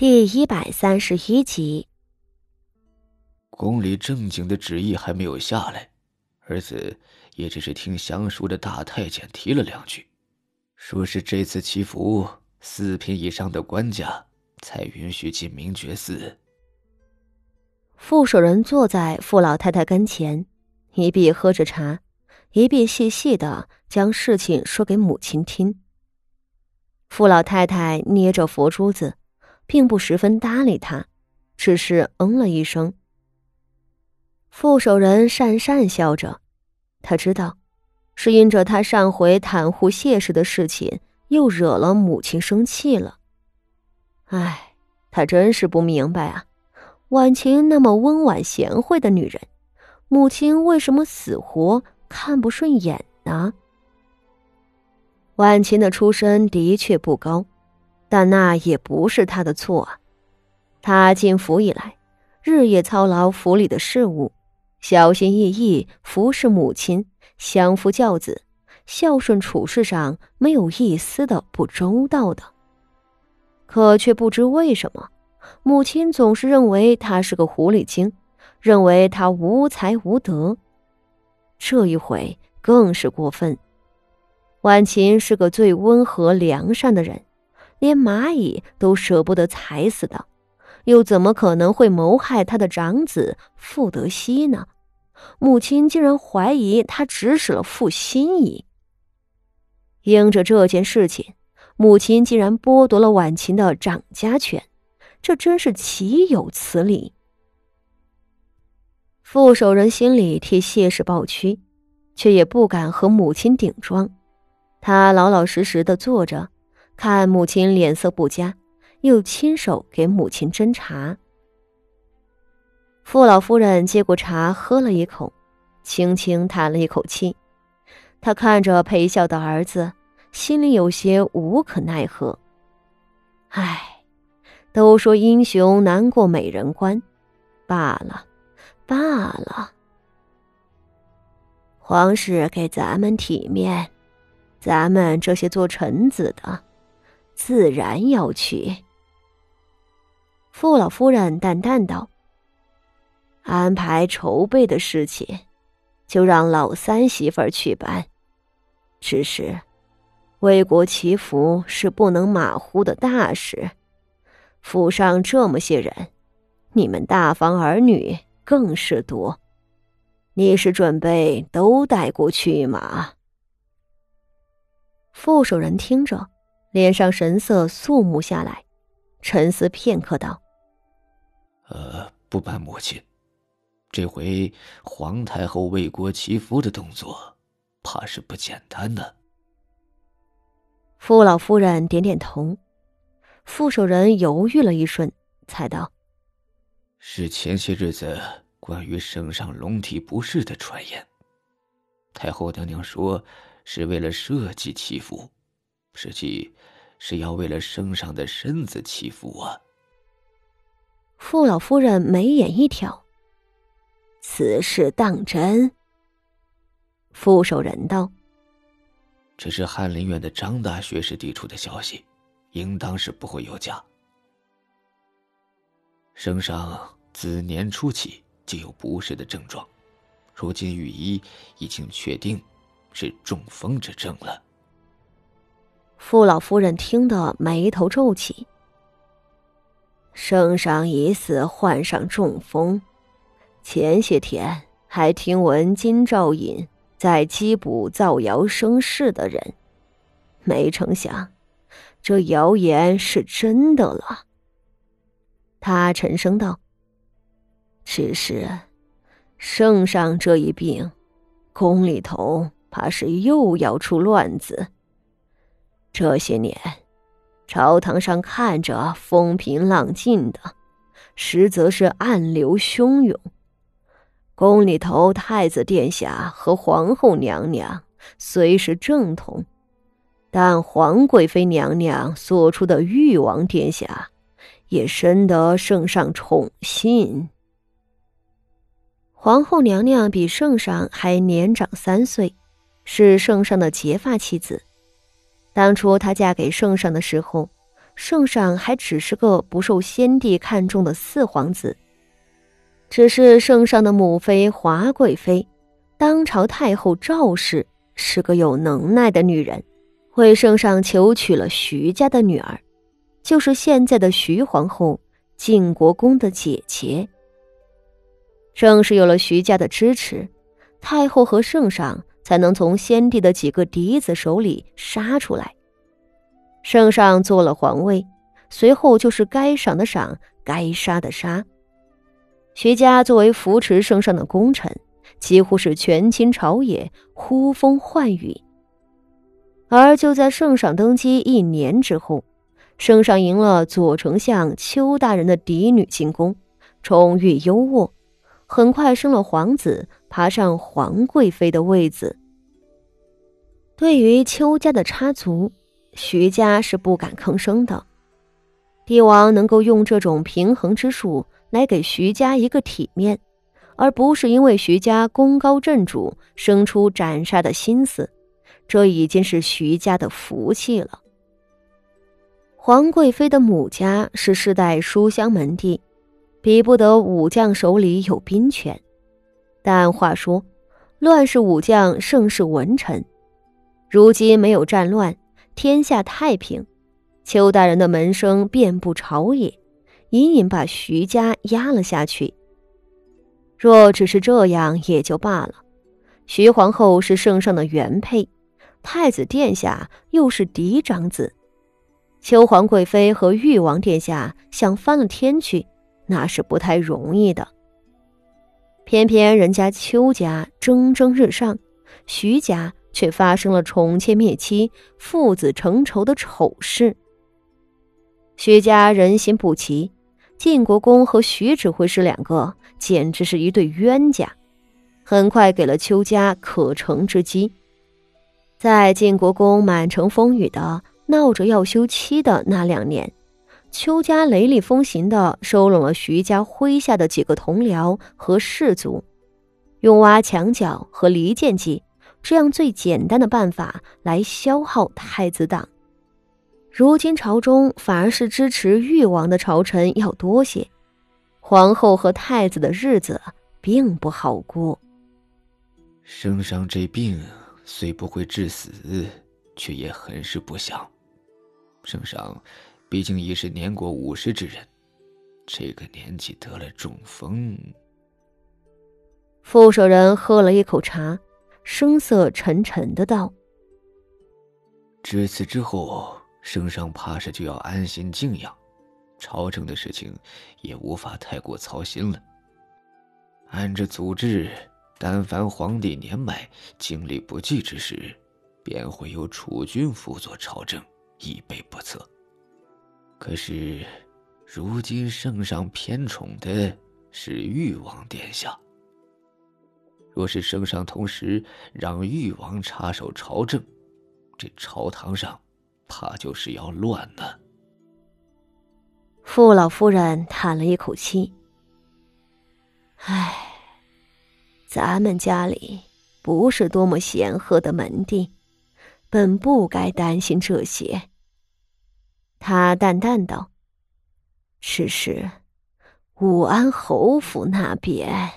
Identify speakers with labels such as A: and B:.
A: 第一百三十一集，
B: 宫里正经的旨意还没有下来，儿子也只是听详熟的大太监提了两句，说是这次祈福四品以上的官家才允许进明觉寺。
A: 傅守仁坐在傅老太太跟前，一臂喝着茶，一臂细细的将事情说给母亲听。傅老太太捏着佛珠子。并不十分搭理他，只是嗯了一声。副手人讪讪笑着，他知道，是因着他上回袒护谢氏的事情，又惹了母亲生气了。唉，他真是不明白啊，婉晴那么温婉贤惠的女人，母亲为什么死活看不顺眼呢？婉晴的出身的确不高。但那也不是他的错啊！他进府以来，日夜操劳府里的事务，小心翼翼服侍母亲，相夫教子，孝顺处事上没有一丝的不周到的。可却不知为什么，母亲总是认为他是个狐狸精，认为他无才无德。这一回更是过分。婉晴是个最温和良善的人。连蚂蚁都舍不得踩死的，又怎么可能会谋害他的长子傅德熙呢？母亲竟然怀疑他指使了傅心怡。因着这件事情，母亲竟然剥夺了婉晴的掌家权，这真是岂有此理！傅守仁心里替谢氏抱屈，却也不敢和母亲顶撞，他老老实实的坐着。看母亲脸色不佳，又亲手给母亲斟茶。傅老夫人接过茶，喝了一口，轻轻叹了一口气。她看着陪笑的儿子，心里有些无可奈何。唉，都说英雄难过美人关，罢了，罢了。皇室给咱们体面，咱们这些做臣子的。自然要去。傅老夫人淡淡道：“安排筹备的事情，就让老三媳妇儿去办。只是，为国祈福是不能马虎的大事。府上这么些人，你们大房儿女更是多。你是准备都带过去吗？”傅守仁听着。脸上神色肃穆下来，沉思片刻，道：“
B: 呃，不瞒母亲，这回皇太后为国祈福的动作，怕是不简单呢。”
A: 傅老夫人点点头，傅守仁犹豫了一瞬，才道：“
B: 是前些日子关于圣上龙体不适的传言，太后娘娘说是为了设计祈福。”实际是要为了圣上的身子祈福啊！
A: 傅老夫人眉眼一挑，此事当真？傅守仁道：“
B: 这是翰林院的张大学士递出的消息，应当是不会有假。圣上自年初起就有不适的症状，如今御医已经确定是中风之症了。”
A: 傅老夫人听得眉头皱起。圣上疑似患上中风，前些天还听闻金兆尹在缉捕造谣生事的人，没成想，这谣言是真的了。他沉声道：“只是，圣上这一病，宫里头怕是又要出乱子。”这些年，朝堂上看着风平浪静的，实则是暗流汹涌。宫里头，太子殿下和皇后娘娘虽是正统，但皇贵妃娘娘所出的誉王殿下，也深得圣上宠信。皇后娘娘比圣上还年长三岁，是圣上的结发妻子。当初她嫁给圣上的时候，圣上还只是个不受先帝看重的四皇子。只是圣上的母妃华贵妃，当朝太后赵氏是个有能耐的女人，为圣上求娶了徐家的女儿，就是现在的徐皇后，晋国公的姐姐。正是有了徐家的支持，太后和圣上才能从先帝的几个嫡子手里杀出来。圣上做了皇位，随后就是该赏的赏，该杀的杀。徐家作为扶持圣上的功臣，几乎是权倾朝野，呼风唤雨。而就在圣上登基一年之后，圣上迎了左丞相邱大人的嫡女进宫，宠誉优渥，很快生了皇子，爬上皇贵妃的位子。对于邱家的插足，徐家是不敢吭声的。帝王能够用这种平衡之术。来给徐家一个体面，而不是因为徐家功高震主生出斩杀的心思，这已经是徐家的福气了。皇贵妃的母家是世代书香门第，比不得武将手里有兵权。但话说，乱世武将盛世文臣，如今没有战乱，天下太平，邱大人的门生遍布朝野。隐隐把徐家压了下去。若只是这样也就罢了，徐皇后是圣上的原配，太子殿下又是嫡长子，邱皇贵妃和誉王殿下想翻了天去，那是不太容易的。偏偏人家邱家蒸蒸日上，徐家却发生了宠妾灭妻、父子成仇的丑事。徐家人心不齐。晋国公和徐指挥使两个简直是一对冤家，很快给了邱家可乘之机。在晋国公满城风雨的闹着要休妻的那两年，邱家雷厉风行的收拢了徐家麾下的几个同僚和士族，用挖墙脚和离间计这样最简单的办法来消耗太子党。如今朝中反而是支持誉王的朝臣要多些，皇后和太子的日子并不好过。
B: 圣上这病虽不会致死，却也很是不祥。圣上毕竟已是年过五十之人，这个年纪得了中风。
A: 副手人喝了一口茶，声色沉沉的道：“
B: 至此之后。”圣上怕是就要安心静养，朝政的事情也无法太过操心了。按着祖制，但凡皇帝年迈、精力不济之时，便会由储君辅佐朝政，以备不测。可是，如今圣上偏宠的是誉王殿下。若是圣上同时让誉王插手朝政，这朝堂上……怕就是要乱了。
A: 傅老夫人叹了一口气：“唉，咱们家里不是多么显赫的门第，本不该担心这些。”他淡淡道：“只是武安侯府那边……”